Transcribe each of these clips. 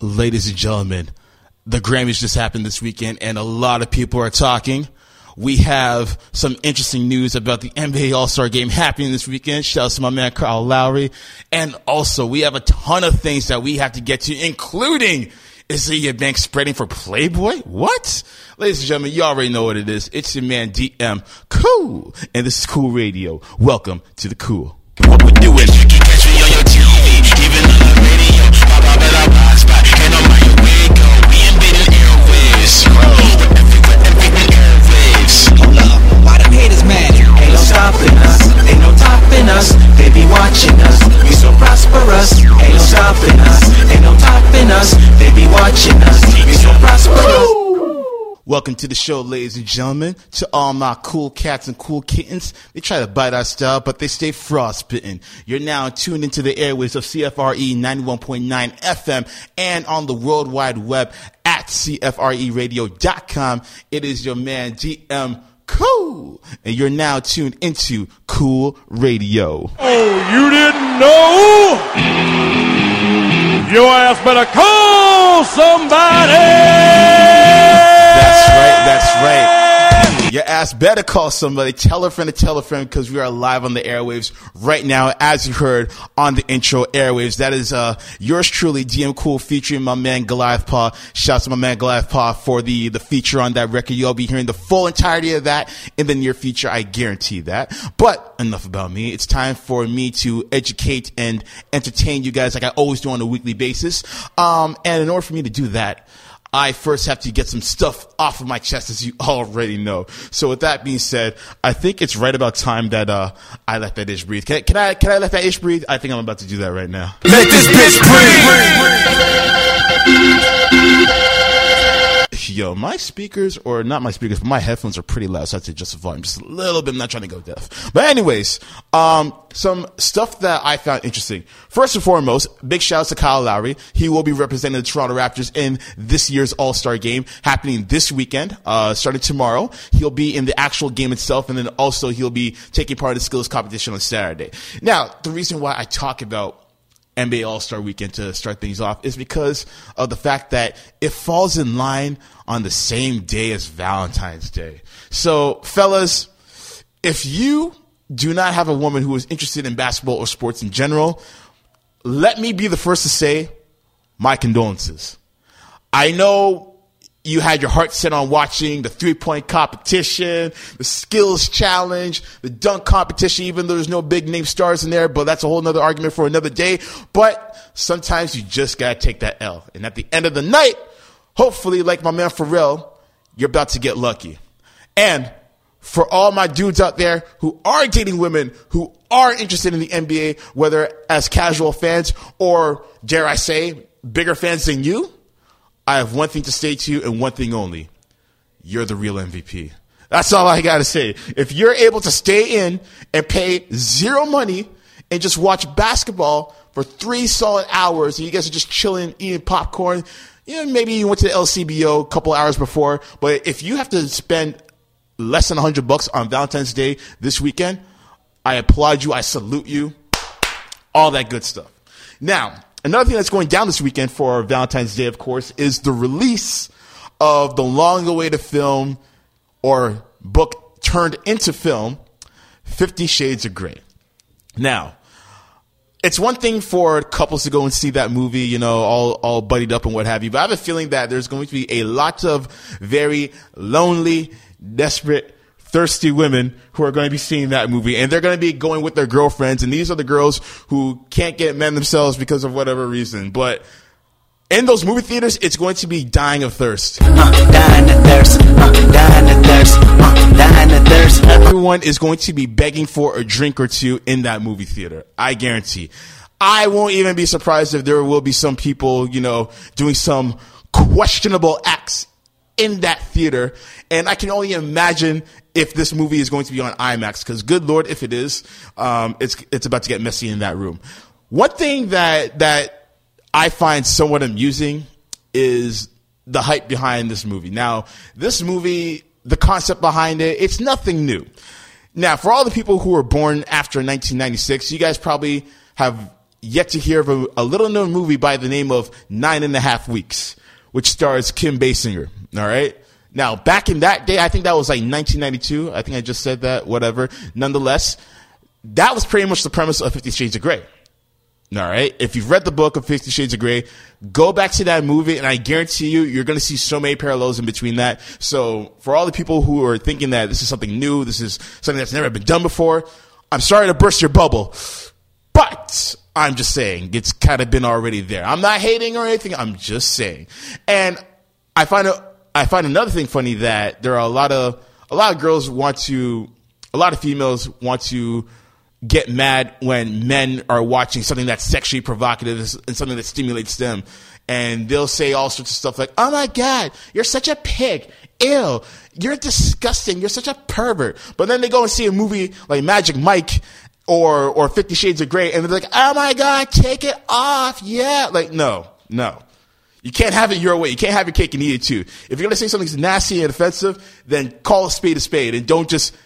Ladies and gentlemen, the Grammys just happened this weekend and a lot of people are talking. We have some interesting news about the NBA All-Star game happening this weekend. Shout out to my man Kyle Lowry. And also we have a ton of things that we have to get to, including Azealia Banks spreading for Playboy? What? Ladies and gentlemen, you already know what it is. It's your man DM Cool. And this is Cool Radio. Welcome to the Cool. What we do stopping us, ain't no topping us. They be watching us, we so prosperous. Ain't no stopping us, ain't no topping us. They be watching us, we so prosperous. Welcome to the show, ladies and gentlemen. To all my cool cats and cool kittens. They try to bite our style, but they stay frostbitten. You're now tuned into the airways of CFRE 91.9 FM and on the World Wide Web at CFREradio.com. It is your man, DM Cool. And you're now tuned into Cool Radio. Oh, you didn't know? Your ass better call somebody! That's right. That's right. Your ass better call somebody. Tell a friend to tell a friend because we are live on the airwaves right now, as you heard on the intro airwaves. That is uh, yours truly, DM Cool, featuring my man Goliath Paw. Shouts to my man Goliath Paw for the the feature on that record. You'll be hearing the full entirety of that in the near future. I guarantee that. But enough about me. It's time for me to educate and entertain you guys like I always do on a weekly basis. Um, and in order for me to do that. I first have to get some stuff off of my chest, as you already know. So with that being said, I think it's right about time that uh, I let that ish breathe. Can, can I can I let that ish breathe? I think I'm about to do that right now. Let this bitch breathe. Yo, my speakers, or not my speakers, but my headphones are pretty loud, so I have to adjust the volume just a little bit. I'm not trying to go deaf. But anyways, um, some stuff that I found interesting. First and foremost, big shout out to Kyle Lowry. He will be representing the Toronto Raptors in this year's All-Star game happening this weekend, uh, starting tomorrow. He'll be in the actual game itself, and then also he'll be taking part in the skills competition on Saturday. Now, the reason why I talk about NBA All Star Weekend to start things off is because of the fact that it falls in line on the same day as Valentine's Day. So, fellas, if you do not have a woman who is interested in basketball or sports in general, let me be the first to say my condolences. I know you had your heart set on watching the three point competition, the skills challenge, the dunk competition, even though there's no big name stars in there, but that's a whole nother argument for another day. But sometimes you just gotta take that L. And at the end of the night, hopefully, like my man Pharrell, you're about to get lucky. And for all my dudes out there who are dating women who are interested in the NBA, whether as casual fans or dare I say, bigger fans than you, I have one thing to say to you and one thing only. You're the real MVP. That's all I gotta say. If you're able to stay in and pay zero money and just watch basketball for three solid hours and you guys are just chilling, eating popcorn, you know, maybe you went to the LCBO a couple hours before, but if you have to spend less than 100 bucks on Valentine's Day this weekend, I applaud you. I salute you. All that good stuff. Now, another thing that's going down this weekend for Valentine's Day, of course, is the release of the long awaited film or book turned into film, Fifty Shades of Grey. Now, it's one thing for couples to go and see that movie, you know, all, all buddied up and what have you, but I have a feeling that there's going to be a lot of very lonely, desperate, thirsty women who are going to be seeing that movie and they're going to be going with their girlfriends and these are the girls who can't get men themselves because of whatever reason. But in those movie theaters, it's going to be dying of thirst. Uh, dying of thirst, uh, dying of thirst, uh, dying of thirst. Everyone is going to be begging for a drink or two in that movie theater. I guarantee. I won't even be surprised if there will be some people, you know, doing some questionable acts in that theater. And I can only imagine if this movie is going to be on IMAX, because good lord, if it is, um, it's it's about to get messy in that room. One thing that that I find somewhat amusing is the hype behind this movie. Now, this movie, the concept behind it, it's nothing new. Now, for all the people who were born after 1996, you guys probably have yet to hear of a, a little known movie by the name of Nine and a Half Weeks, which stars Kim Basinger. All right. Now, back in that day, I think that was like 1992. I think I just said that, whatever. Nonetheless, that was pretty much the premise of Fifty Shades of Grey. All right. If you've read the book of Fifty Shades of Grey, go back to that movie, and I guarantee you, you're going to see so many parallels in between that. So, for all the people who are thinking that this is something new, this is something that's never been done before, I'm sorry to burst your bubble, but I'm just saying it's kind of been already there. I'm not hating or anything. I'm just saying, and I find a, I find another thing funny that there are a lot of a lot of girls want to, a lot of females want to get mad when men are watching something that's sexually provocative and something that stimulates them. And they'll say all sorts of stuff like, Oh my God, you're such a pig. Ew. You're disgusting. You're such a pervert. But then they go and see a movie like Magic Mike or, or Fifty Shades of Grey and they're like, Oh my God, take it off. Yeah. Like, no, no. You can't have it your way. You can't have your cake and eat it too. If you're going to say something's nasty and offensive, then call a spade a spade and don't just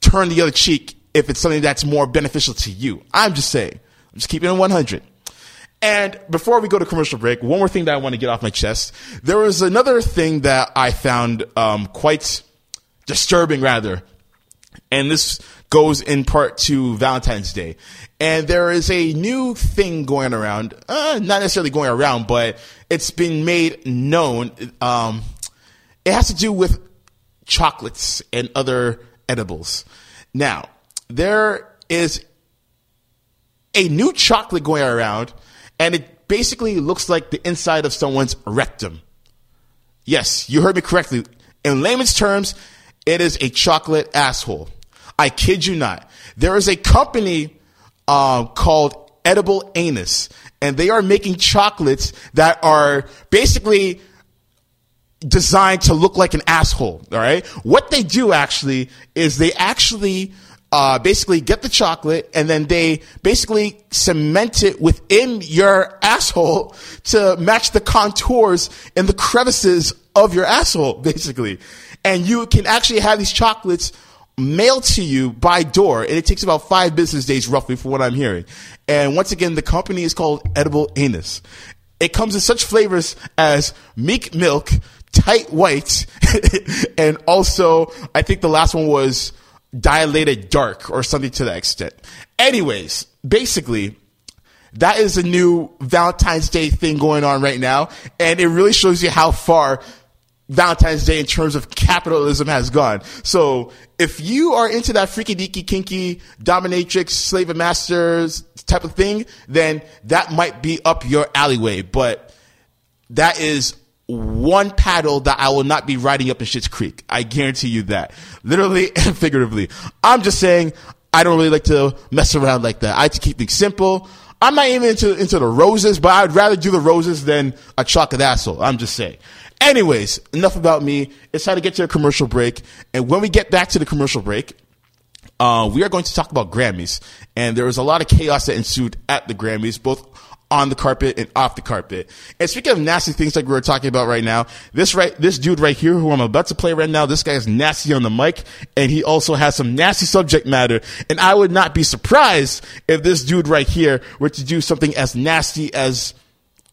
turn the other cheek if it's something that's more beneficial to you. I'm just saying. I'm just keeping it 100. And before we go to commercial break, one more thing that I want to get off my chest. There was another thing that I found um, quite disturbing, rather, and this goes in part to Valentine's Day. And there is a new thing going around, uh, not necessarily going around, but it's been made known. Um, it has to do with chocolates and other edibles. Now, there is a new chocolate going around, and it basically looks like the inside of someone's rectum. Yes, you heard me correctly. In layman's terms, it is a chocolate asshole. I kid you not. There is a company uh, called Edible Anus, and they are making chocolates that are basically designed to look like an asshole. All right. What they do actually is they actually uh, basically get the chocolate and then they basically cement it within your asshole to match the contours and the crevices of your asshole, basically. And you can actually have these chocolates mailed to you by door, and it takes about five business days roughly for what I'm hearing. And once again, the company is called Edible Anus. It comes in such flavors as meek milk, tight white, and also I think the last one was dilated dark or something to that extent. Anyways, basically, that is a new Valentine's Day thing going on right now, and it really shows you how far Valentine's Day in terms of capitalism has gone. So if you are into that freaky deaky kinky dominatrix slave and masters type of thing, then that might be up your alleyway. But that is one paddle that I will not be riding up in Shit's Creek. I guarantee you that. Literally and figuratively. I'm just saying I don't really like to mess around like that. I like to keep things simple. I'm not even into, into the roses, but I'd rather do the roses than a chocolate asshole. I'm just saying. Anyways, enough about me. It's time to get to a commercial break. And when we get back to the commercial break, uh, we are going to talk about Grammys. And there was a lot of chaos that ensued at the Grammys, both on the carpet and off the carpet. And speaking of nasty things like we were talking about right now, this right, this dude right here who I'm about to play right now, this guy is nasty on the mic and he also has some nasty subject matter. And I would not be surprised if this dude right here were to do something as nasty as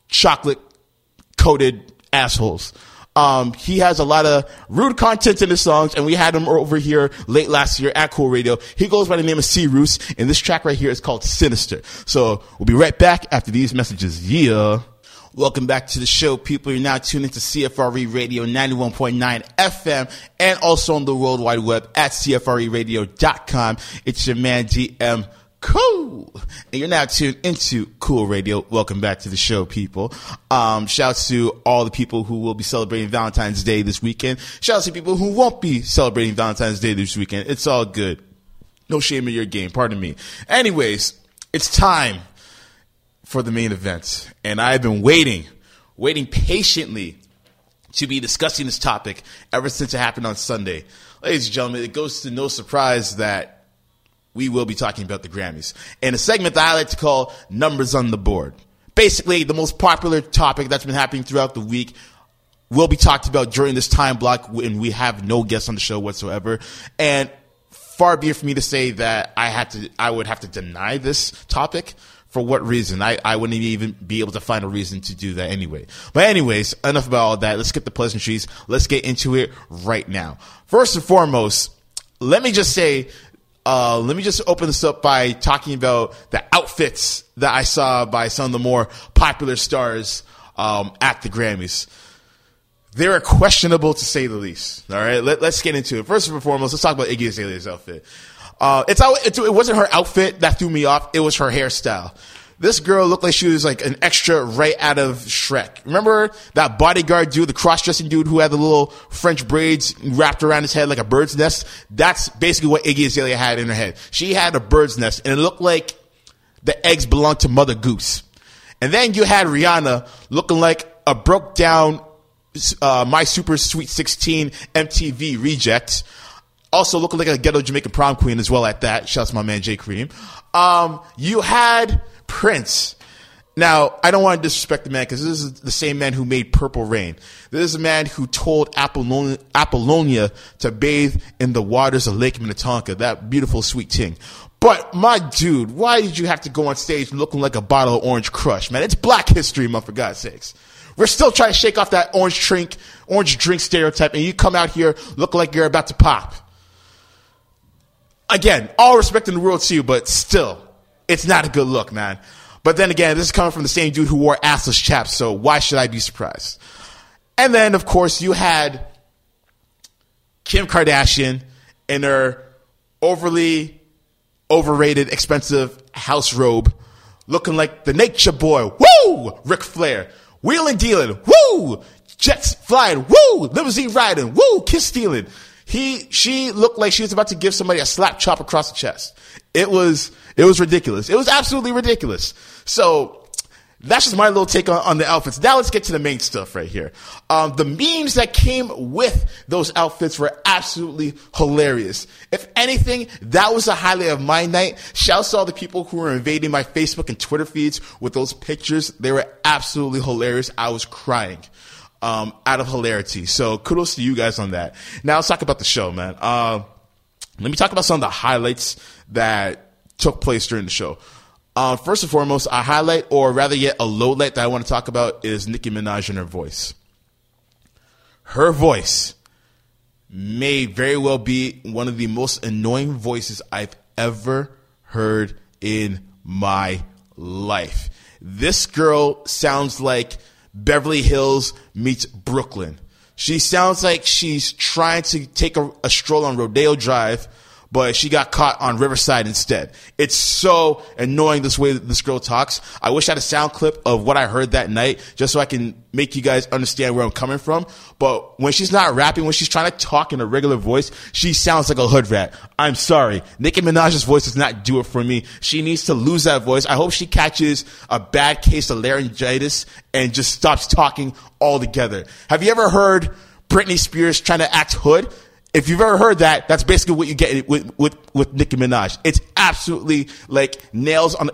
chocolate coated assholes. Um, he has a lot of rude content in his songs, and we had him over here late last year at Cool Radio. He goes by the name of C. And this track right here is called Sinister. So we'll be right back after these messages. Yeah. Welcome back to the show, people. You're now tuned into CFRE Radio 91.9 FM and also on the World Wide Web at CFRERadio.com. It's your man DM Cool. And you're now tuned into Cool Radio. Welcome back to the show, people. Um, shouts to all the people who will be celebrating Valentine's Day this weekend. Shouts to people who won't be celebrating Valentine's Day this weekend. It's all good. No shame in your game. Pardon me. Anyways, it's time for the main event. And I've been waiting, waiting patiently to be discussing this topic ever since it happened on Sunday. Ladies and gentlemen, it goes to no surprise that we will be talking about the Grammys in a segment that I like to call Numbers on the Board. Basically, the most popular topic that's been happening throughout the week will be talked about during this time block when we have no guests on the show whatsoever. And far be it for me to say that I had to, I would have to deny this topic For what reason? I, I wouldn't even be able to find a reason to do that anyway. But anyways, enough about all that. Let's skip the pleasantries. Let's get into it right now. First and foremost, let me just say, uh, let me just open this up by talking about the outfits that I saw by some of the more popular stars um, at the Grammys. They were questionable to say the least. All right, Let, us get into it. First and foremost, let's talk about Iggy Azalea's outfit. Uh, it's it wasn't her outfit that threw me off. It was her hairstyle. This girl looked like she was like an extra right out of Shrek. Remember that bodyguard dude, the cross-dressing dude who had the little French braids wrapped around his head like a bird's nest? That's basically what Iggy Azalea had in her head. She had a bird's nest and it looked like the eggs belonged to Mother Goose. And then you had Rihanna looking like a broke down uh, My Super Sweet 16 MTV reject. Also looking like a ghetto Jamaican prom queen as well at that. Shouts to my man Jay Cream. Um, you had Prince. Now, I don't want to disrespect the man because this is the same man who made Purple Rain. This is a man who told Apollonia, Apollonia to bathe in the waters of Lake Minnetonka, that beautiful sweet thing. But my dude, why did you have to go on stage looking like a bottle of Orange Crush, man? It's Black History Month, for God's sakes. We're still trying to shake off that orange drink, orange drink stereotype, and you come out here looking like you're about to pop. Again, all respect in the world to you, but still, it's not a good look, man. But then again, this is coming from the same dude who wore assless chaps, so why should I be surprised? And then, of course, you had Kim Kardashian in her overly overrated, expensive house robe, looking like the nature boy. Woo! Ric Flair. Wheeling dealing. Woo! Jets flying. Woo! Limousine riding. Woo! Kiss stealing. He, she looked like she was about to give somebody a slap chop across the chest. It was, it was ridiculous. It was absolutely ridiculous. So, that's just my little take on, on, the outfits. Now let's get to the main stuff right here. Um, the memes that came with those outfits were absolutely hilarious. If anything, that was a highlight of my night. Shouts to all the people who were invading my Facebook and Twitter feeds with those pictures. They were absolutely hilarious. I was crying. Um, out of hilarity. So kudos to you guys on that. Now let's talk about the show, man. Uh, let me talk about some of the highlights that took place during the show. Uh, first and foremost, a highlight, or rather yet a low light that I want to talk about is Nicki Minaj and her voice. Her voice may very well be one of the most annoying voices I've ever heard in my life. This girl sounds like Beverly Hills meets Brooklyn. She sounds like she's trying to take a, a stroll on Rodeo Drive but she got caught on Riverside instead. It's so annoying this way that this girl talks. I wish I had a sound clip of what I heard that night just so I can make you guys understand where I'm coming from. But when she's not rapping, when she's trying to talk in a regular voice, she sounds like a hood rat. I'm sorry. Nicki Minaj's voice does not do it for me. She needs to lose that voice. I hope she catches a bad case of laryngitis and just stops talking altogether. Have you ever heard Britney Spears trying to act hood? If you've ever heard that, that's basically what you get with, with, with Nicki Minaj. It's absolutely like nails on,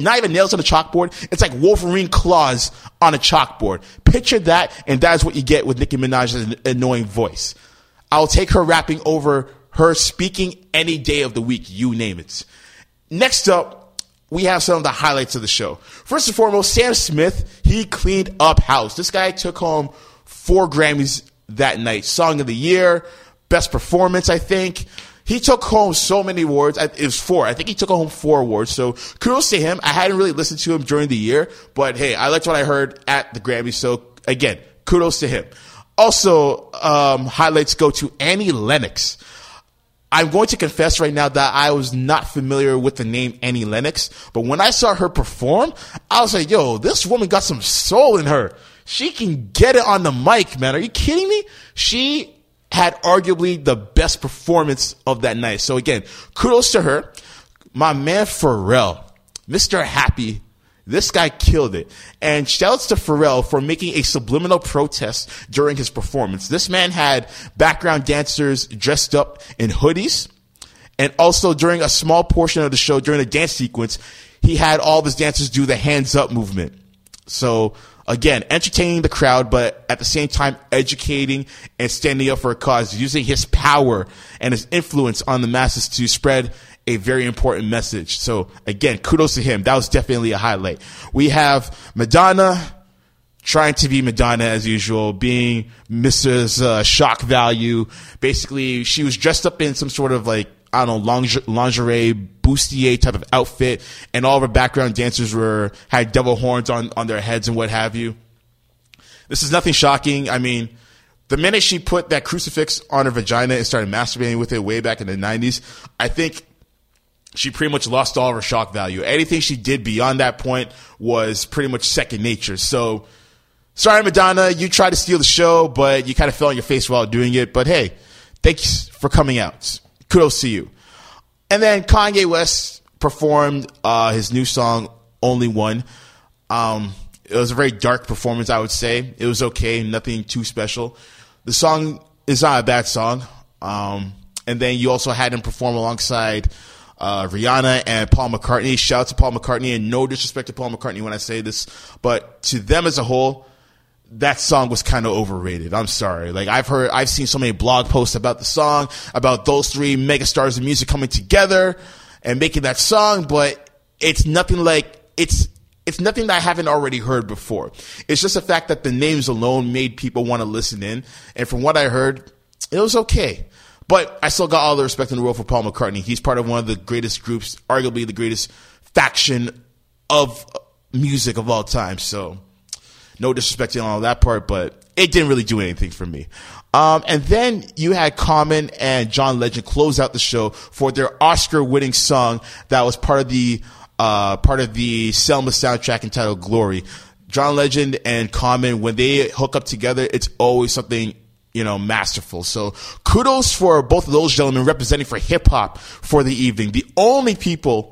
not even nails on a chalkboard. It's like Wolverine claws on a chalkboard. Picture that, and that is what you get with Nicki Minaj's annoying voice. I'll take her rapping over her speaking any day of the week, you name it. Next up, we have some of the highlights of the show. First and foremost, Sam Smith, he cleaned up house. This guy took home four Grammys that night. Song of the Year, Best performance, I think. He took home so many awards. It was four. I think he took home four awards. So kudos to him. I hadn't really listened to him during the year, but hey, I liked what I heard at the Grammy. So again, kudos to him. Also, um, highlights go to Annie Lennox. I'm going to confess right now that I was not familiar with the name Annie Lennox, but when I saw her perform, I was like, yo, this woman got some soul in her. She can get it on the mic, man. Are you kidding me? She had arguably the best performance of that night. So again, kudos to her. My man Pharrell, Mr. Happy, this guy killed it. And shouts to Pharrell for making a subliminal protest during his performance. This man had background dancers dressed up in hoodies. And also during a small portion of the show, during the dance sequence, he had all of his dancers do the hands up movement. So again, entertaining the crowd, but at the same time educating and standing up for a cause, using his power and his influence on the masses to spread a very important message. So again, kudos to him. That was definitely a highlight. We have Madonna trying to be Madonna as usual, being Mrs. Uh, shock value. Basically, she was dressed up in some sort of like, I don't know, lingerie, lingerie bustier type of outfit, and all of her background dancers were, had devil horns on, on their heads and what have you. This is nothing shocking. I mean, the minute she put that crucifix on her vagina and started masturbating with it way back in the 90s, I think she pretty much lost all of her shock value. Anything she did beyond that point was pretty much second nature. So, sorry, Madonna, you tried to steal the show, but you kind of fell on your face while doing it. But hey, thanks for coming out. Kudos to you. And then Kanye West performed uh, his new song, Only One. Um, it was a very dark performance, I would say. It was okay, nothing too special. The song is not a bad song. Um, and then you also had him perform alongside uh, Rihanna and Paul McCartney. Shout out to Paul McCartney, and no disrespect to Paul McCartney when I say this, but to them as a whole, that song was kind of overrated. I'm sorry. Like I've heard, I've seen so many blog posts about the song, about those three megastars of music coming together and making that song, but it's nothing like it's it's nothing that I haven't already heard before. It's just the fact that the names alone made people want to listen in. And from what I heard, it was okay. But I still got all the respect in the world for Paul McCartney. He's part of one of the greatest groups, arguably the greatest faction of music of all time. So no disrespect on that part, but it didn't really do anything for me. Um, and then you had Common and John Legend close out the show for their Oscar winning song that was part of the uh, part of the Selma soundtrack entitled Glory. John Legend and Common, when they hook up together, it's always something, you know, masterful. So kudos for both of those gentlemen representing for hip hop for the evening. The only people,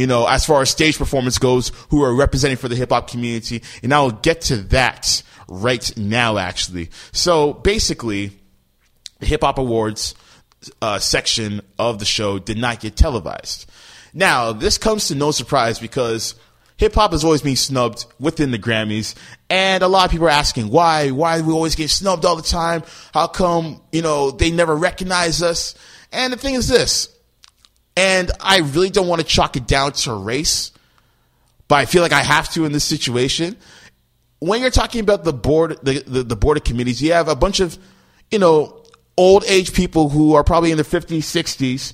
you know, as far as stage performance goes, who are representing for the hip hop community. And I will get to that right now, actually. So basically, the Hip Hop Awards uh, section of the show did not get televised. Now, this comes to no surprise because hip hop has always been snubbed within the Grammys, and a lot of people are asking why. Why we always get snubbed all the time? How come you know they never recognize us? And the thing is this, and I really don't want to chalk it down to race, but I feel like I have to in this situation. When you're talking about the board, the, the, the board of committees, you have a bunch of, you know, old age people who are probably in their 50s, 60s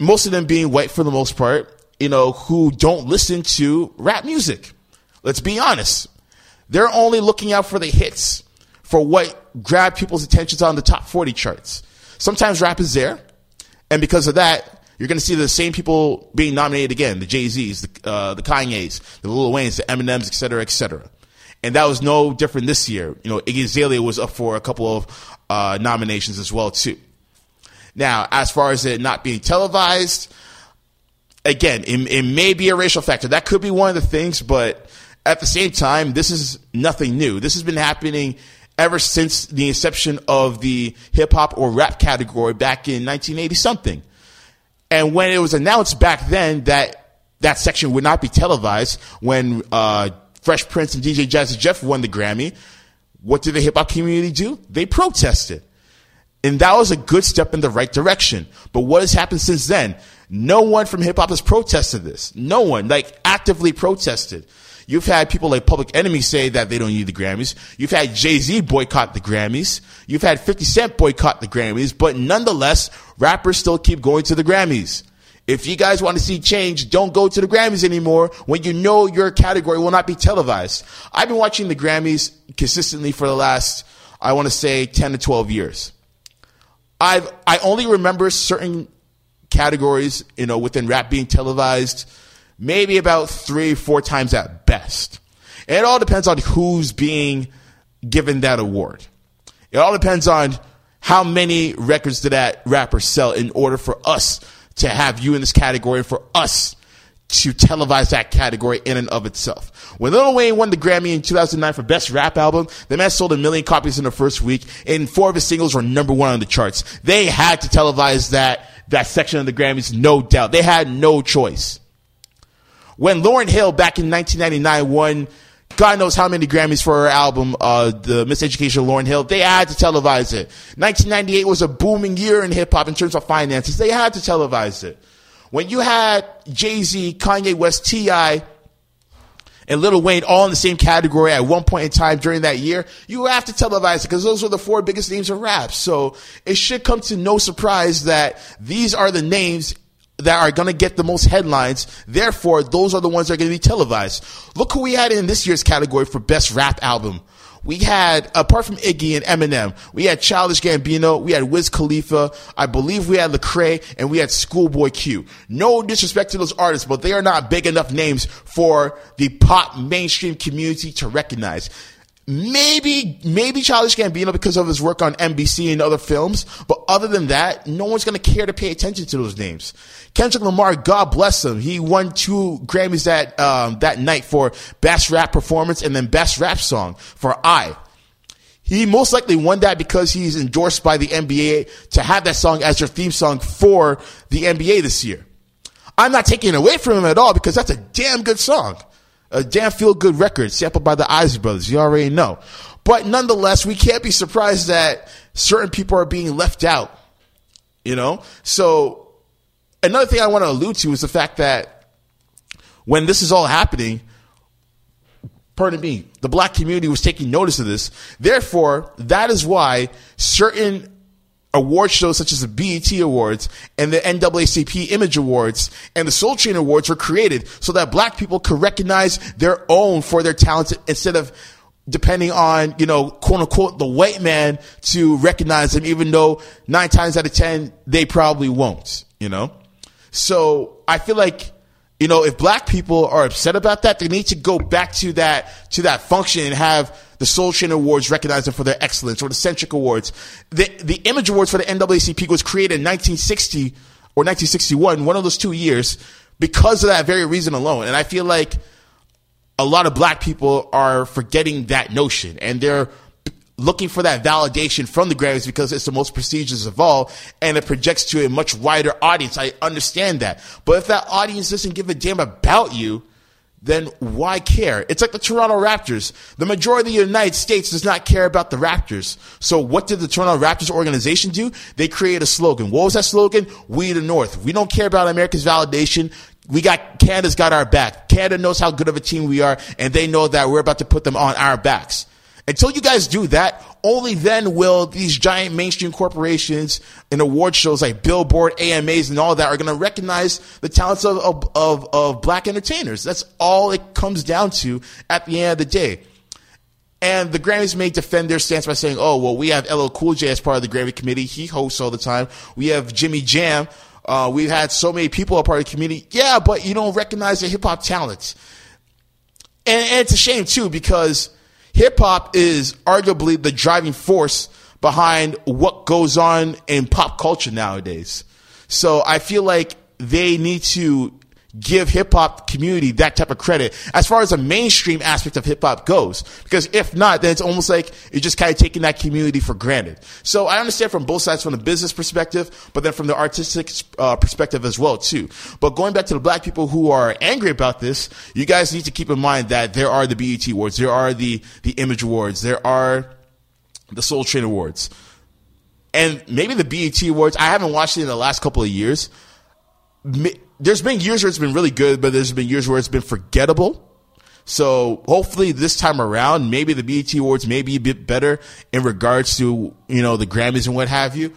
most of them being white for the most part, you know, who don't listen to rap music. Let's be honest. They're only looking out for the hits, for what grab people's attentions on the top 40 charts. Sometimes rap is there, and because of that, you're going to see the same people being nominated again: the Jay Z's, the uh, the Kanye's, the Lil Wayne's, the Eminems, et cetera, et cetera. And that was no different this year. You know, Iggy Azalea was up for a couple of uh, nominations as well too. Now, as far as it not being televised, again, it, it may be a racial factor. That could be one of the things, but at the same time, this is nothing new. This has been happening ever since the inception of the hip hop or rap category back in 1980 something. And when it was announced back then that that section would not be televised, when uh, Fresh Prince and DJ Jazzy Jeff won the Grammy, what did the hip hop community do? They protested. And that was a good step in the right direction. But what has happened since then? No one from hip hop has protested this. No one, like, actively protested. You've had people like Public Enemy say that they don't need the Grammys. You've had Jay Z boycott the Grammys. You've had 50 Cent boycott the Grammys. But nonetheless, rappers still keep going to the Grammys. If you guys want to see change, don't go to the Grammys anymore when you know your category will not be televised. I've been watching the Grammys consistently for the last, I want to say, 10 to 12 years. I've I only remember certain categories, you know, within rap being televised, maybe about three, four times at best. It all depends on who's being given that award. It all depends on how many records did that rapper sell in order for us to have you in this category and for us to televise that category in and of itself. When Lil Wayne won the Grammy in 2009 for Best Rap Album, the man sold a million copies in the first week, and four of his singles were number one on the charts. They had to televise that, that section of the Grammys, no doubt. They had no choice. When Lauryn Hill back in 1999 won God knows how many Grammys for her album, uh, the Miseducation of Lauryn Hill. They had to televise it. 1998 was a booming year in hip hop in terms of finances. They had to televise it. when you had Jay Z, Kanye West, T.I., and Lil Wayne all in the same category at one point in time during that year, you have to televise it because those were the four biggest names in rap. So it should come to no surprise that these are the names that are going to get the most headlines. Therefore, those are the ones that are going to be televised. Look who we had in this year's category for best rap album. We had, apart from Iggy and Eminem, we had Childish Gambino, we had Wiz Khalifa, I believe we had Lecrae, and we had Schoolboy Q. No disrespect to those artists, but they are not big enough names for the pop mainstream community to recognize. Maybe, maybe Childish Gambino because of his work on NBC and other films, but other than that, no one's gonna care to pay attention to those names. Kendrick Lamar, God bless him, he won two Grammys that um, that night for Best Rap Performance and then Best Rap Song for I. He most likely won that because he's endorsed by the NBA to have that song as their theme song for the NBA this year. I'm not taking it away from him at all because that's a damn good song. A damn feel good record sampled by the Isley Brothers. You already know. But nonetheless, we can't be surprised that certain people are being left out. You know? So another thing I want to allude to is the fact that when this is all happening, pardon me, the black community was taking notice of this. Therefore, that is why certain award shows such as the BET Awards and the NAACP Image Awards and the Soul Train Awards were created so that black people could recognize their own for their talents instead of depending on, you know, quote unquote, the white man to recognize them, even though nine times out of 10, they probably won't, you know? So I feel like, you know, if black people are upset about that, they need to go back to that, to that function and have the Soul Train Awards recognize them for their excellence or the Centric Awards. The, the Image Awards for the NAACP was created in 1960 or 1961, one of those two years, because of that very reason alone. And I feel like a lot of black people are forgetting that notion and they're looking for that validation from the Grammys because it's the most prestigious of all and it projects to a much wider audience. I understand that. But if that audience doesn't give a damn about you, then why care? It's like the Toronto Raptors. The majority of the United States does not care about the Raptors. So what did the Toronto Raptors organization do? They created a slogan. What was that slogan? We the North. We don't care about America's validation. We got, Canada's got our back. Canada knows how good of a team we are and they know that we're about to put them on our backs. Until you guys do that, only then will these giant mainstream corporations and award shows like Billboard, AMAs, and all that are going to recognize the talents of, of, of, black entertainers. That's all it comes down to at the end of the day. And the Grammys may defend their stance by saying, oh, well, we have LL Cool J as part of the Grammy committee. He hosts all the time. We have Jimmy Jam. Uh, we've had so many people a part of the committee. Yeah, but you don't recognize the hip hop talents. And, and it's a shame too because hip hop is arguably the driving force behind what goes on in pop culture nowadays. So I feel like they need to give hip hop community that type of credit as far as the mainstream aspect of hip hop goes. Because if not, then it's almost like you're just kind of taking that community for granted. So I understand from both sides, from the business perspective, but then from the artistic uh, perspective as well too. But going back to the black people who are angry about this, you guys need to keep in mind that there are the BET awards, there are the the Image awards, there are the Soul Train awards. And maybe the BET awards, I haven't watched it in the last couple of years there's been years where it's been really good, but there's been years where it's been forgettable. So hopefully this time around, maybe the BET Awards may be a bit better in regards to, you know, the Grammys and what have you.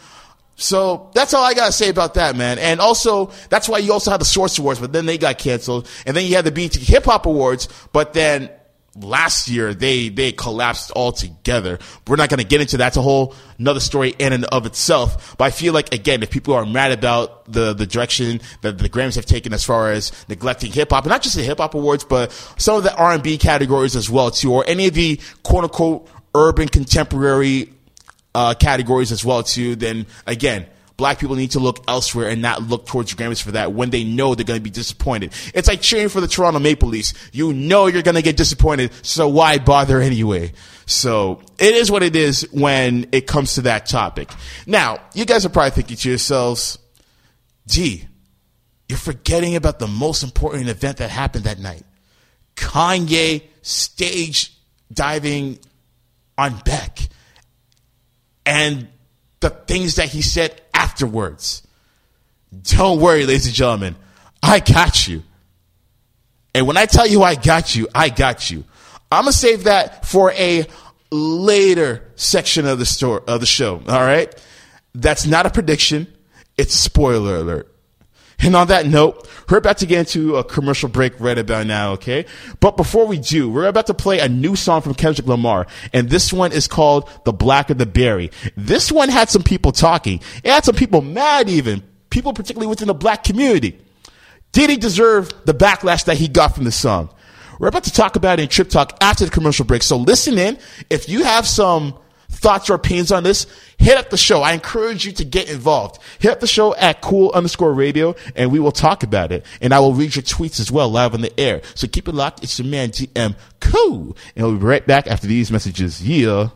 So that's all I gotta say about that, man. And also, that's why you also had the Source Awards, but then they got canceled. And then you had the BET Hip Hop Awards, but then last year they they collapsed altogether. We're not going to get into that. It's a whole another story in and of itself. But I feel like again, if people are mad about the the direction that the Grammys have taken as far as neglecting hip hop, and not just the hip hop awards, but some of the R and B categories as well too, or any of the quote unquote urban contemporary uh, categories as well too, then again, black people need to look elsewhere and not look towards Grammys for that when they know they're going to be disappointed. It's like cheering for the Toronto Maple Leafs. You know you're going to get disappointed, so why bother anyway? So it is what it is when it comes to that topic. Now, you guys are probably thinking to yourselves, gee, you're forgetting about the most important event that happened that night. Kanye stage diving on Beck. And the things that he said afterwards. Don't worry, ladies and gentlemen. I got you. And when I tell you I got you, I got you. I'm gonna save that for a later section of the store of the show. All right, that's not a prediction; it's spoiler alert. And on that note, we're about to get into a commercial break right about now, okay? But before we do, we're about to play a new song from Kendrick Lamar, and this one is called The Blacker the Berry. This one had some people talking. It had some people mad even, people particularly within the black community. Did he deserve the backlash that he got from the song? We're about to talk about it in Trip Talk after the commercial break. So listen in. If you have some thoughts or opinions on this, hit up the show. I encourage you to get involved. Hit up the show at cool underscore radio and we will talk about it. And I will read your tweets as well live on the air. So keep it locked. It's your man DM Cool. And we'll be right back after these messages. Yeah.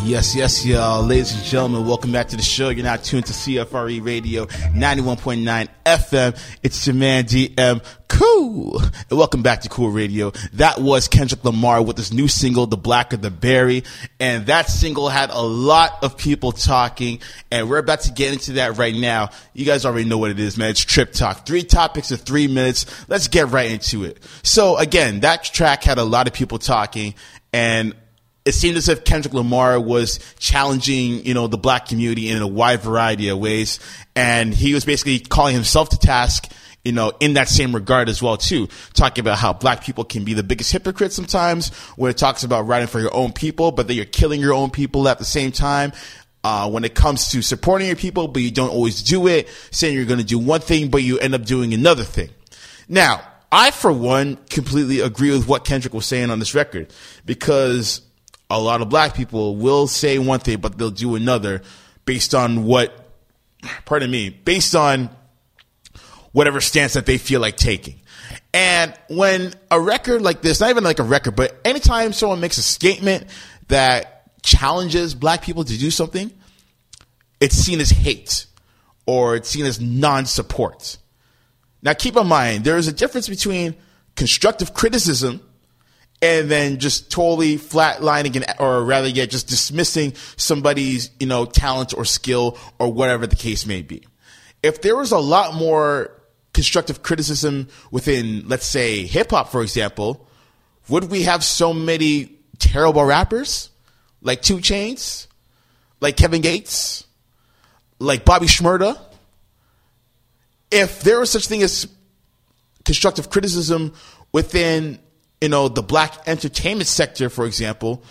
Yes, yes, y'all. Ladies and gentlemen, welcome back to the show. You're now tuned to CFRE Radio 91.9 FM. It's your man DM Cool. And welcome back to Cool Radio. That was Kendrick Lamar with his new single, The Blacker the Berry. And that single had a lot of people talking. And we're about to get into that right now. You guys already know what it is, man. It's Trip Talk. Three topics in three minutes. Let's get right into it. So again, that track had a lot of people talking. And it seemed as if Kendrick Lamar was challenging, you know, the black community in a wide variety of ways. And he was basically calling himself to task, you know, in that same regard as well, too. Talking about how black people can be the biggest hypocrites sometimes when it talks about writing for your own people, but that you're killing your own people at the same time. Uh, when it comes to supporting your people, but you don't always do it, saying you're going to do one thing, but you end up doing another thing. Now, I, for one, completely agree with what Kendrick was saying on this record because a lot of black people will say one thing, but they'll do another based on what, pardon me, based on whatever stance that they feel like taking. And when a record like this, not even like a record, but anytime someone makes a statement that challenges black people to do something, it's seen as hate or it's seen as non support. Now, keep in mind, there is a difference between constructive criticism and then just totally flatlining or rather yet just dismissing somebody's, you know, talent or skill or whatever the case may be. If there was a lot more constructive criticism within, let's say, hip hop, for example, would we have so many terrible rappers like 2 Chainz, like Kevin Gates, like Bobby Shmurda? If there was such thing as constructive criticism within you know, the black entertainment sector, for example,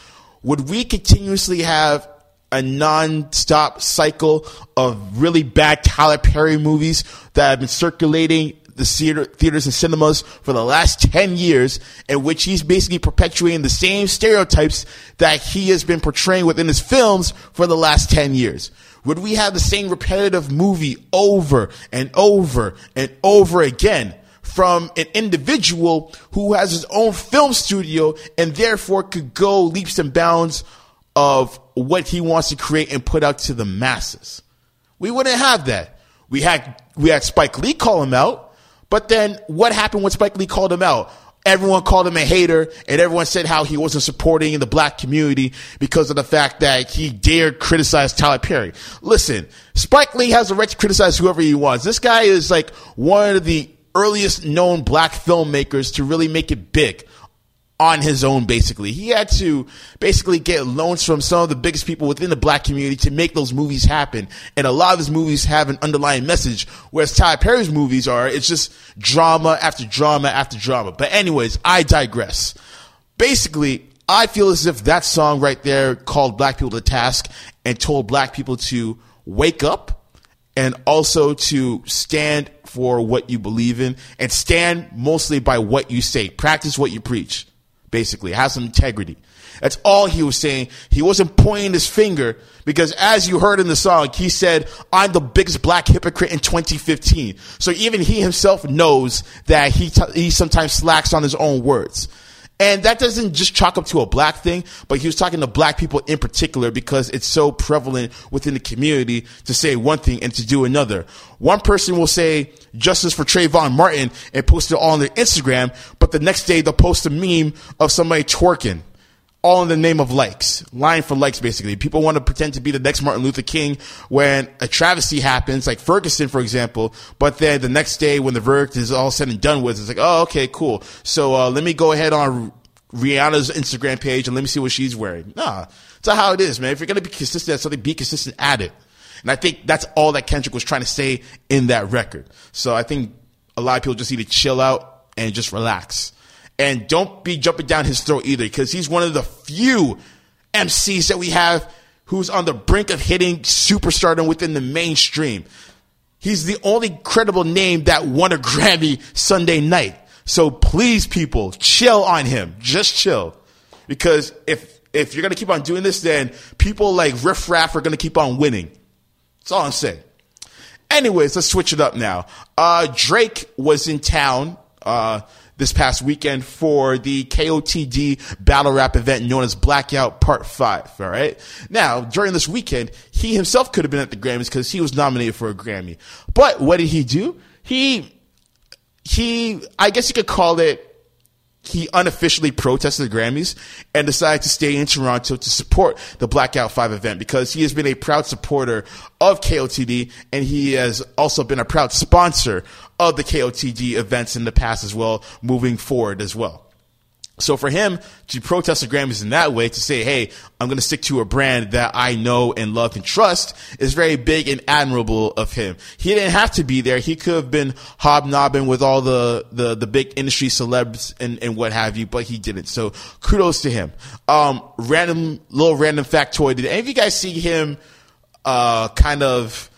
would we continuously have a non-stop cycle of really bad Tyler Perry movies that have been circulating the theater, theaters and cinemas for the last 10 years in which he's basically perpetuating the same stereotypes that he has been portraying within his films for the last 10 years? Would we have the same repetitive movie over and over and over again? From an individual who has his own film studio and therefore could go leaps and bounds of what he wants to create and put out to the masses. We wouldn't have that. We had we had Spike Lee call him out, but then what happened when Spike Lee called him out? Everyone called him a hater and everyone said how he wasn't supporting the black community because of the fact that he dared criticize Tyler Perry. Listen, Spike Lee has a right to criticize whoever he wants. This guy is like one of the earliest known black filmmakers to really make it big on his own basically. He had to basically get loans from some of the biggest people within the black community to make those movies happen. And a lot of his movies have an underlying message, whereas Ty Perry's movies are, it's just drama after drama after drama. But anyways, I digress. Basically, I feel as if that song right there called black people to task and told black people to wake up and also to stand for what you believe in and stand mostly by what you say. Practice what you preach, basically. Have some integrity. That's all he was saying. He wasn't pointing his finger because as you heard in the song, he said, I'm the biggest black hypocrite in 2015. So even he himself knows that he, t- he sometimes slacks on his own words. And that doesn't just chalk up to a black thing, but he was talking to black people in particular because it's so prevalent within the community to say one thing and to do another. One person will say justice for Trayvon Martin and post it all on their Instagram, but the next day they'll post a meme of somebody twerking all in the name of likes, lying for likes, basically. People want to pretend to be the next Martin Luther King when a travesty happens, like Ferguson, for example, but then the next day when the verdict is all said and done with, it's like, oh, okay, cool. So, uh, let me go ahead on Rihanna's Instagram page and let me see what she's wearing. Nah, it's how it is, man. If you're to be consistent at something, be consistent at it. And I think that's all that Kendrick was trying to say in that record. So I think a lot of people just need to chill out and just relax. And don't be jumping down his throat either, because he's one of the few MCs that we have who's on the brink of hitting superstardom within the mainstream. He's the only credible name that won a Grammy Sunday night. So please, people, chill on him. Just chill. Because if if you're gonna keep on doing this, then people like Riff Raff are gonna keep on winning. That's all I'm saying. Anyways, let's switch it up now. Uh, Drake was in town uh, this past weekend for the KOTD battle rap event known as Blackout Part 5. All right. Now, during this weekend, he himself could have been at the Grammys because he was nominated for a Grammy. But what did he do? He, he, I guess you could call it he unofficially protested the Grammys and decided to stay in Toronto to support the Blackout 5 event because he has been a proud supporter of KOTD and he has also been a proud sponsor of the KOTD events in the past as well, moving forward as well. So for him to protest the Grammys in that way, to say, hey, I'm going to stick to a brand that I know and love and trust is very big and admirable of him. He didn't have to be there. He could have been hobnobbing with all the, the, the big industry celebs and, and what have you, but he didn't. So kudos to him. Um, random, little random factoid. Did any of you guys see him, uh, kind of,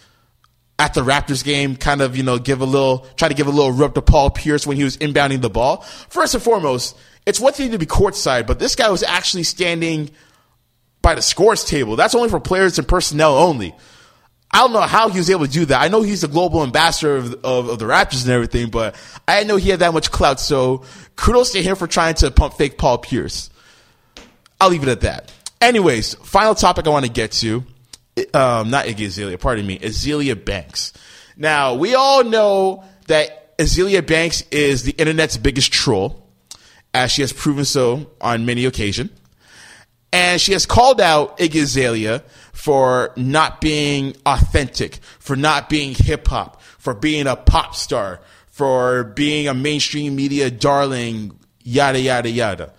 at the Raptors game, kind of, you know, give a little, try to give a little rub to Paul Pierce when he was inbounding the ball. First and foremost, it's one thing to be courtside, but this guy was actually standing by the scores table. That's only for players and personnel only. I don't know how he was able to do that. I know he's the global ambassador of, of, of the Raptors and everything, but I didn't know he had that much clout. So kudos to him for trying to pump fake Paul Pierce. I'll leave it at that. Anyways, final topic I want to get to um, not Iggy Azalea, pardon me, Azealia Banks. Now, we all know that Azealia Banks is the internet's biggest troll, as she has proven so on many occasions. And she has called out Iggy Azalea for not being authentic, for not being hip hop, for being a pop star, for being a mainstream media darling, yada, yada, yada.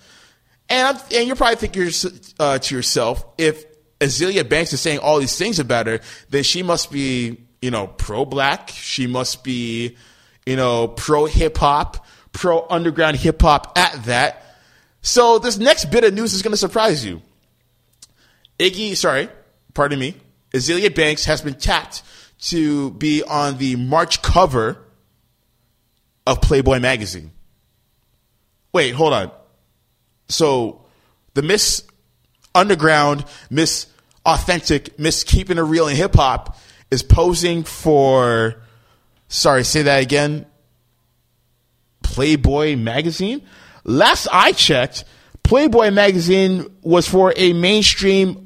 And, I'm, and you're probably thinking uh, to yourself, if Azealia Banks is saying all these things about her, then she must be, you know, pro black. She must be, you know, pro hip hop, pro underground hip hop at that. So this next bit of news is going to surprise you. Iggy, sorry, pardon me, Azealia Banks has been tapped to be on the March cover of Playboy magazine. Wait, hold on. So the Miss Underground, Miss Authentic, Miss Keeping It Real in Hip Hop is posing for, sorry, say that again, Playboy magazine. Last I checked, Playboy magazine was for a mainstream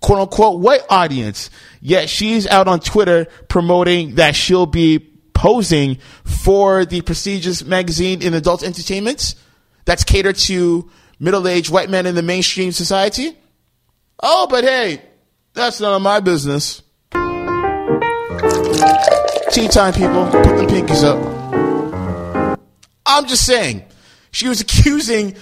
quote unquote white audience. Yet she's out on Twitter promoting that she'll be posing for the prestigious magazine in adult entertainment that's catered to middle aged white men in the mainstream society. Oh, but hey, that's none of my business. Tea time, people. Put the pinkies up. I'm just saying, she was accusing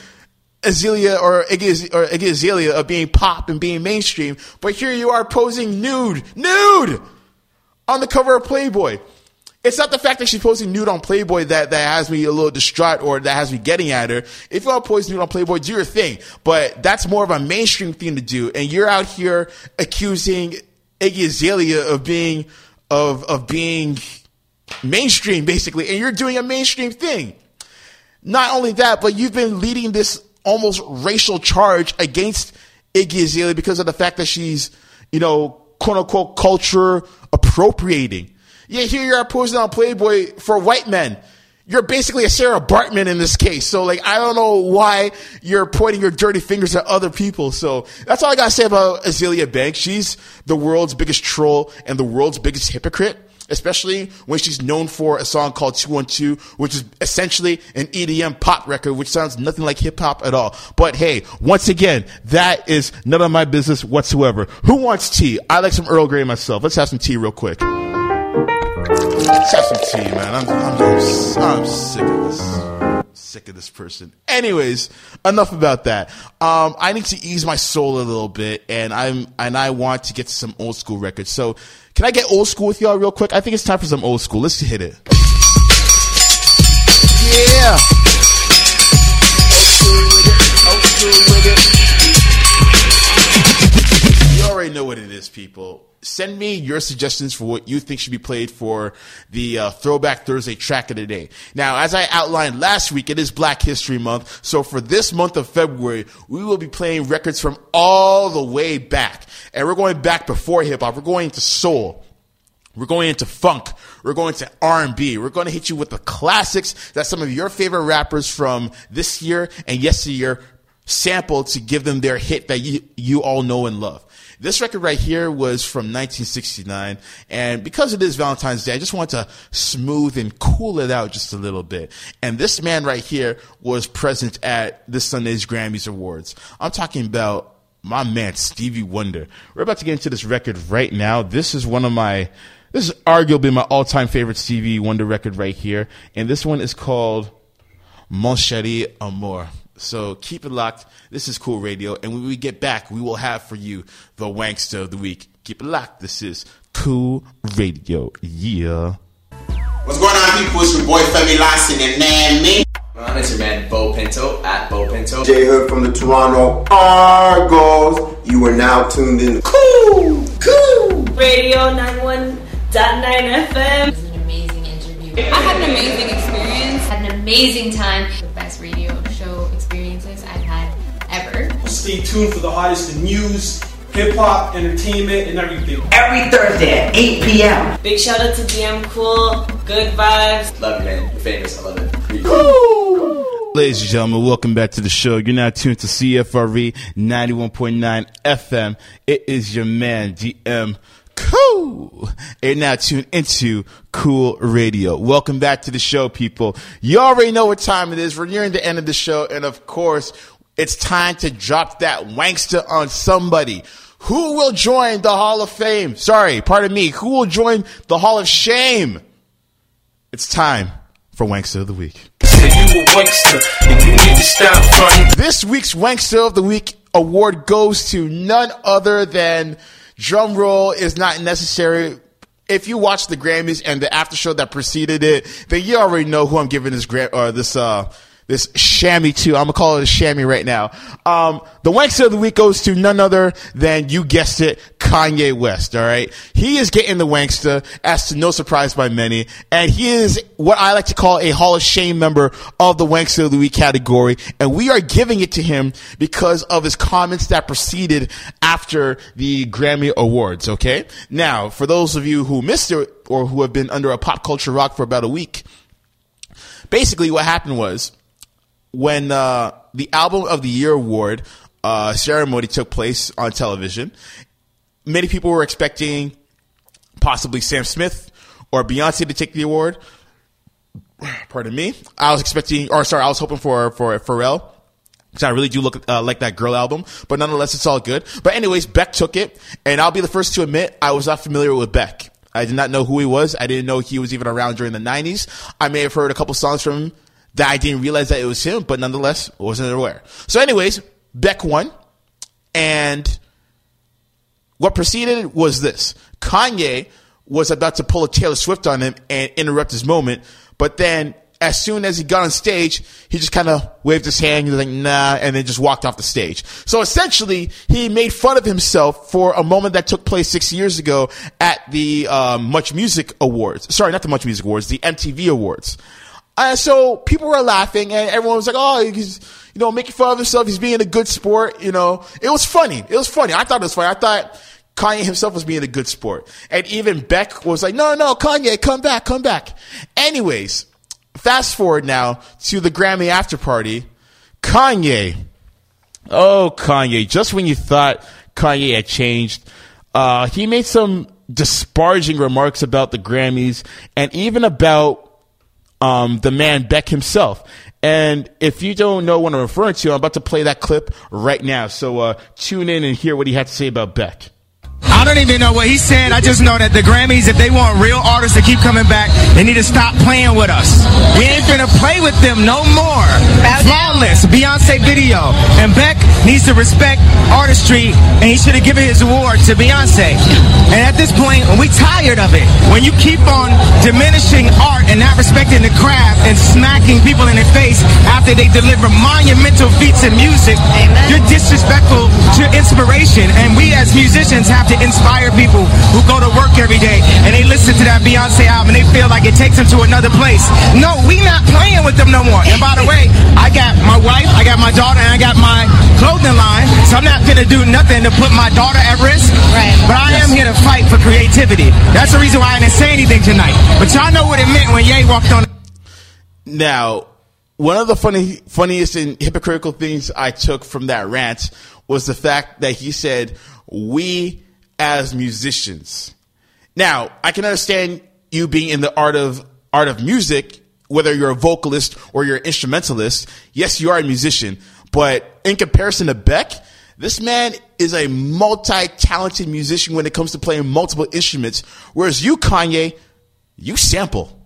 Azealia or Iggy, or Iggy Azalea of being pop and being mainstream, but here you are posing nude, nude, on the cover of Playboy. It's not the fact that she's posting nude on Playboy that, that has me a little distraught or that has me getting at her. If to post nude on Playboy, do your thing. But that's more of a mainstream thing to do. And you're out here accusing Iggy Azalea of being, of, of being mainstream, basically. And you're doing a mainstream thing. Not only that, but you've been leading this almost racial charge against Iggy Azalea because of the fact that she's, you know, quote unquote culture appropriating. Yeah, here you are posing on Playboy for white men. You're basically a Sarah Baartman in this case. So like, I don't know why you're pointing your dirty fingers at other people. So that's all I gotta say about Azealia Banks. She's the world's biggest troll and the world's biggest hypocrite. especially when she's known for a song called 212, which is essentially an EDM pop record, which sounds nothing like hip hop at all. But hey, once again, that is none of my business whatsoever. Who wants tea? I like some Earl Grey myself. Let's have some tea real quick. Let's have some tea, man. I'm, I'm, I'm, I'm sick of this. Sick of this person. Anyways, enough about that. Um, I need to ease my soul a little bit, and I'm and I want to get to some old school records. So, can I get old school with y'all real quick? I think it's time for some old school. Let's hit it. Yeah. Old school with it. You already know what it is, people. Send me your suggestions for what you think should be played for the uh, Throwback Thursday track of the day. Now, as I outlined last week, it is Black History Month. So for this month of February, we will be playing records from all the way back. And we're going back before hip hop. We're going into soul. We're going into funk. We're going to R&B. We're going to hit you with the classics that some of your favorite rappers from this year and yesteryear sampled to give them their hit that you, you all know and love. This record right here was from 1969, and because it is Valentine's Day, I just want to smooth and cool it out just a little bit. And this man right here was present at this Sunday's Grammys Awards. I'm talking about my man Stevie Wonder. We're about to get into this record right now. This is one of my this is arguably my all-time favorite Stevie Wonder record right here, and this one is called Mon Chéri Amour. So keep it locked. This is Cool Radio, and when we get back, we will have for you the Wankster of the week. Keep it locked. This is Cool Radio. Yeah. What's going on, people? It's your boy Femi Lawson and man me. On, it's your man Bo Pinto at Bo Pinto. J Hood from the Toronto Argos. You are now tuned in. to Cool, cool. Radio 91.9 FM. It was an amazing interview. I had an amazing experience. had an amazing time. The best radio Stay tuned for the hottest in news, hip hop, entertainment, and everything. Every Thursday at 8 p.m. Big shout out to DM Cool. Good vibes. Love you, man. You're famous. I love it. Ladies and gentlemen, welcome back to the show. You're now tuned to CFRE 91.9 FM. It is your man, DM Cool. And now tuned into Cool Radio. Welcome back to the show, people. You already know what time it is. We're nearing the end of the show. And of course, it's time to drop that wankster on somebody. Who will join the Hall of Fame? Sorry, pardon me. Who will join the Hall of Shame? It's time for Wankster of the Week. This week's Wankster of the Week award goes to none other than drum roll is not necessary. If you watch the Grammys and the after show that preceded it, then you already know who I'm giving this gra- or this uh this chamois to. I'm gonna call it a chamois right now. Um, the wankster of the week goes to none other than you guessed it, Kanye West. All right, he is getting the wankster, as to no surprise by many, and he is what I like to call a Hall of Shame member of the wankster of the week category, and we are giving it to him because of his comments that preceded after the Grammy Awards. Okay, now for those of you who missed it or who have been under a pop culture rock for about a week, basically what happened was when uh, the album of the year award uh, ceremony took place on television, many people were expecting possibly Sam Smith or Beyonce to take the award. Pardon me. I was expecting, or sorry, I was hoping for for Pharrell. Because I really do look uh, like that girl album, but nonetheless, it's all good. But anyways, Beck took it, and I'll be the first to admit I was not familiar with Beck. I did not know who he was. I didn't know he was even around during the '90s. I may have heard a couple songs from him that I didn't realize that it was him, but nonetheless, wasn't aware. So, anyways, Beck won, and what preceded was this: Kanye was about to pull a Taylor Swift on him and interrupt his moment, but then. As soon as he got on stage, he just kind of waved his hand. He was like, nah, and then just walked off the stage. So essentially, he made fun of himself for a moment that took place six years ago at the um, Much Music Awards. Sorry, not the Much Music Awards, the MTV Awards. And so people were laughing and everyone was like, oh, he's, you know, making fun of himself. He's being a good sport. You know, it was funny. It was funny. I thought it was funny. I thought Kanye himself was being a good sport. And even Beck was like, no, no, Kanye, come back, come back. Anyways, fast forward now to the Grammy after party. Kanye. Oh, Kanye. Just when you thought Kanye had changed, uh, he made some disparaging remarks about the Grammys and even about um, the man Beck himself. And if you don't know what I'm referring to, I'm about to play that clip right now. So uh, tune in and hear what he had to say about Beck. I don't even know what he said. I just know that the Grammys, if they want real artists to keep coming back, they need to stop playing with us. We ain't gonna play with them no more. Flawless, Beyonce video. And Beck needs to respect artistry, and he should have given his award to Beyonce. And at this point, we tired of it. When you keep on diminishing art and not respecting the craft and smacking people in the face after they deliver monumental feats in music, you're disrespectful to inspiration. And we as musicians have to inspire people who go to work every day and they listen to that Beyonce album and they feel like it takes them to another place. No, we not playing with them no more. And by the way, I got my wife, I got my daughter, and I got my clothing line, so I'm not gonna do nothing to put my daughter at risk. Right. But I am here to fight for creativity. That's the reason why I didn't say anything tonight. But y'all know what it meant when Ye walked on. Now, one of the funny, funniest and hypocritical things I took from that rant was the fact that he said, we as musicians. Now, I can understand you being in the art of art of music, whether you're a vocalist or you're an instrumentalist. Yes, you are a musician, but in comparison to Beck, this man is a multi-talented musician when it comes to playing multiple instruments, whereas you, Kanye, you sample.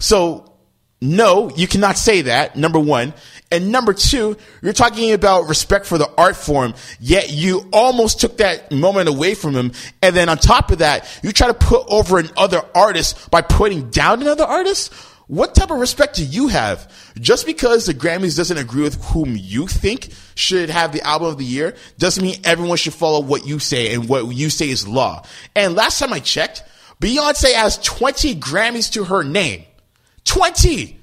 So no, you cannot say that, number one. And number two, you're talking about respect for the art form, yet you almost took that moment away from him. And then on top of that, you try to put over another artist by putting down another artist? What type of respect do you have? Just because the Grammys doesn't agree with whom you think should have the album of the year doesn't mean everyone should follow what you say and what you say is law. And last time I checked, Beyonce has 20 Grammys to her name. 20!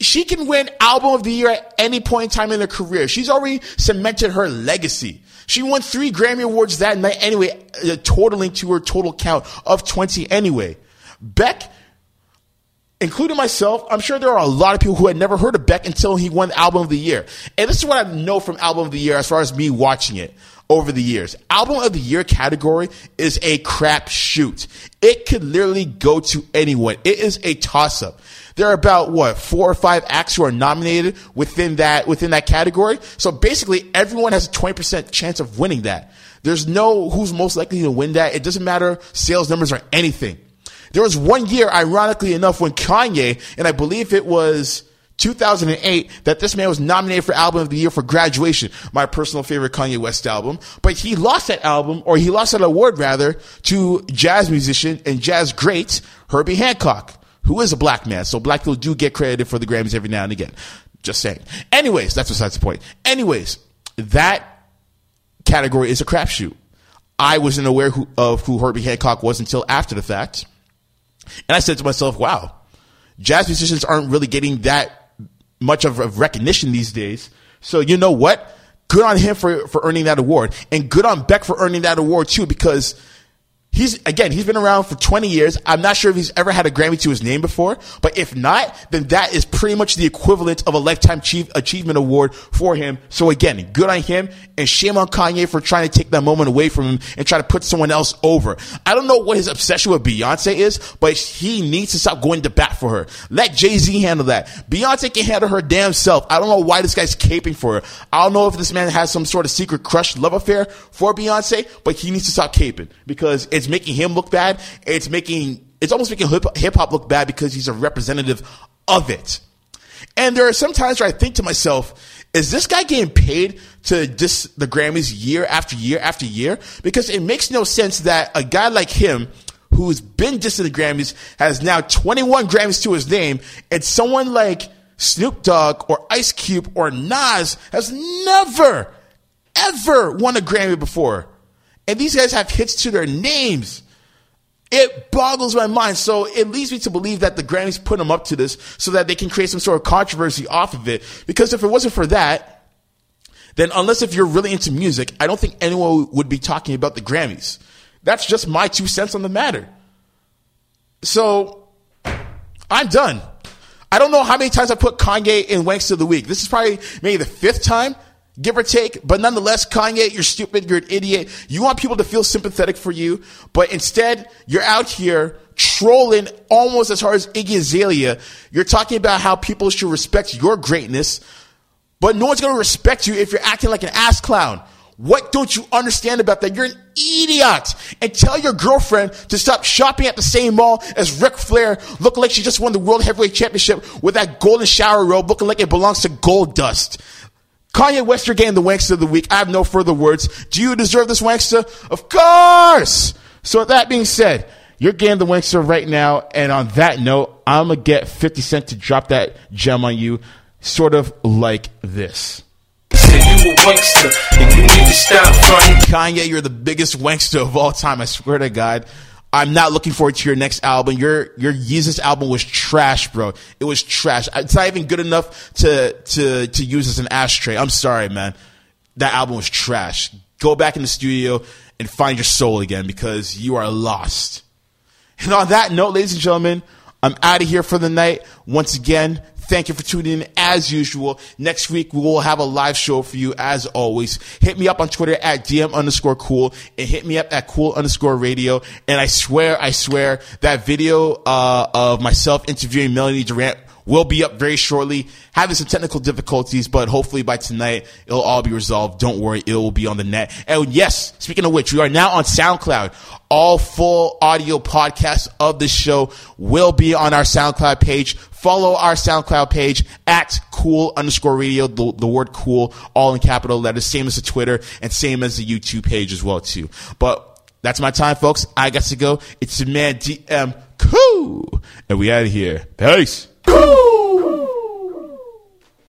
She can win album of the year at any point in time in her career. She's already cemented her legacy. She won three Grammy Awards that night anyway, uh, totaling to her total count of 20 anyway. Beck, including myself, I'm sure there are a lot of people who had never heard of Beck until he won Album of the Year. And this is what I know from Album of the Year as far as me watching it over the years. Album of the Year category is a crap shoot. It could literally go to anyone. It is a toss up. There are about what four or five acts who are nominated within that within that category. So basically, everyone has a twenty percent chance of winning that. There's no who's most likely to win that. It doesn't matter sales numbers or anything. There was one year, ironically enough, when Kanye and I believe it was 2008 that this man was nominated for album of the year for graduation my personal favorite kanye west album but he lost that album or he lost that award rather to jazz musician and jazz great herbie hancock who is a black man. So black people do get credited for the Grammys every now and again. Just saying. Anyways, that's besides the point. Anyways, that category is a crapshoot. I wasn't aware who, of who Herbie Hancock was until after the fact. And I said to myself, wow, jazz musicians aren't really getting that much of, of recognition these days. So you know what? Good on him for, for earning that award. And good on Beck for earning that award too, because He's again, he's been around for 20 years. I'm not sure if he's ever had a Grammy to his name before, but if not, then that is pretty much the equivalent of a lifetime achievement award for him. So again, good on him and shame on Kanye for trying to take that moment away from him and try to put someone else over. I don't know what his obsession with Beyonce is, but he needs to stop going to bat for her. Let Jay-Z handle that. Beyonce can handle her damn self. I don't know why this guy's caping for her. I don't know if this man has some sort of secret crush love affair for Beyonce, but he needs to stop caping because it's it's making him look bad. It's making, it's almost making hip hop look bad because he's a representative of it. And there are some times where I think to myself, is this guy getting paid to diss the Grammys year after year after year? Because it makes no sense that a guy like him, who's been dissing the Grammys, has now 21 Grammys to his name, and someone like Snoop Dogg or Ice Cube or Nas has never, ever won a Grammy before. And these guys have hits to their names. It boggles my mind. So it leads me to believe that the Grammys put them up to this so that they can create some sort of controversy off of it. Because if it wasn't for that, then unless if you're really into music, I don't think anyone would be talking about the Grammys. That's just my two cents on the matter. So I'm done. I don't know how many times I put Kanye in Wanks of the Week. This is probably maybe the fifth time give or take. But nonetheless, Kanye, you're stupid. You're an idiot. You want people to feel sympathetic for you, but instead you're out here trolling almost as hard as Iggy Azalea. You're talking about how people should respect your greatness, but no one's going to respect you if you're acting like an ass clown. What don't you understand about that? You're an idiot. And tell your girlfriend to stop shopping at the same mall as Ric Flair, looking like she just won the World Heavyweight Championship with that golden shower robe, looking like it belongs to Goldust. Kanye West, you're getting the wankster of the week. I have no further words. Do you deserve this wankster? Of course! So with that being said, you're getting the wankster right now. And on that note, I'm going to get 50 Cent to drop that gem on you, sort of like this. you a wankster, you need to stop. Kanye, you're the biggest wankster of all time. I swear to God. I'm not looking forward to your next album. Your your Yeezus album was trash, bro. It was trash. It's not even good enough to to to use as an ashtray. I'm sorry, man. That album was trash. Go back in the studio and find your soul again because you are lost. And on that note, ladies and gentlemen, I'm out of here for the night. Once again, Thank you for tuning in as usual. Next week, we will have a live show for you as always. Hit me up on Twitter at DM underscore cool and hit me up at cool underscore radio. And I swear, I swear that video, uh, of myself interviewing Melanie Durrant will be up very shortly. Having some technical difficulties, but hopefully by tonight it'll all be resolved. Don't worry, it will be on the net. And yes, speaking of which, we are now on SoundCloud. All full audio podcasts of the show will be on our SoundCloud page. Follow our SoundCloud page at cool underscore radio, the, the word cool, all in capital letters, same as the Twitter and same as the YouTube page as well too. But that's my time, folks. I got to go. It's your man DM Cool. And we out of here. Peace. Cool!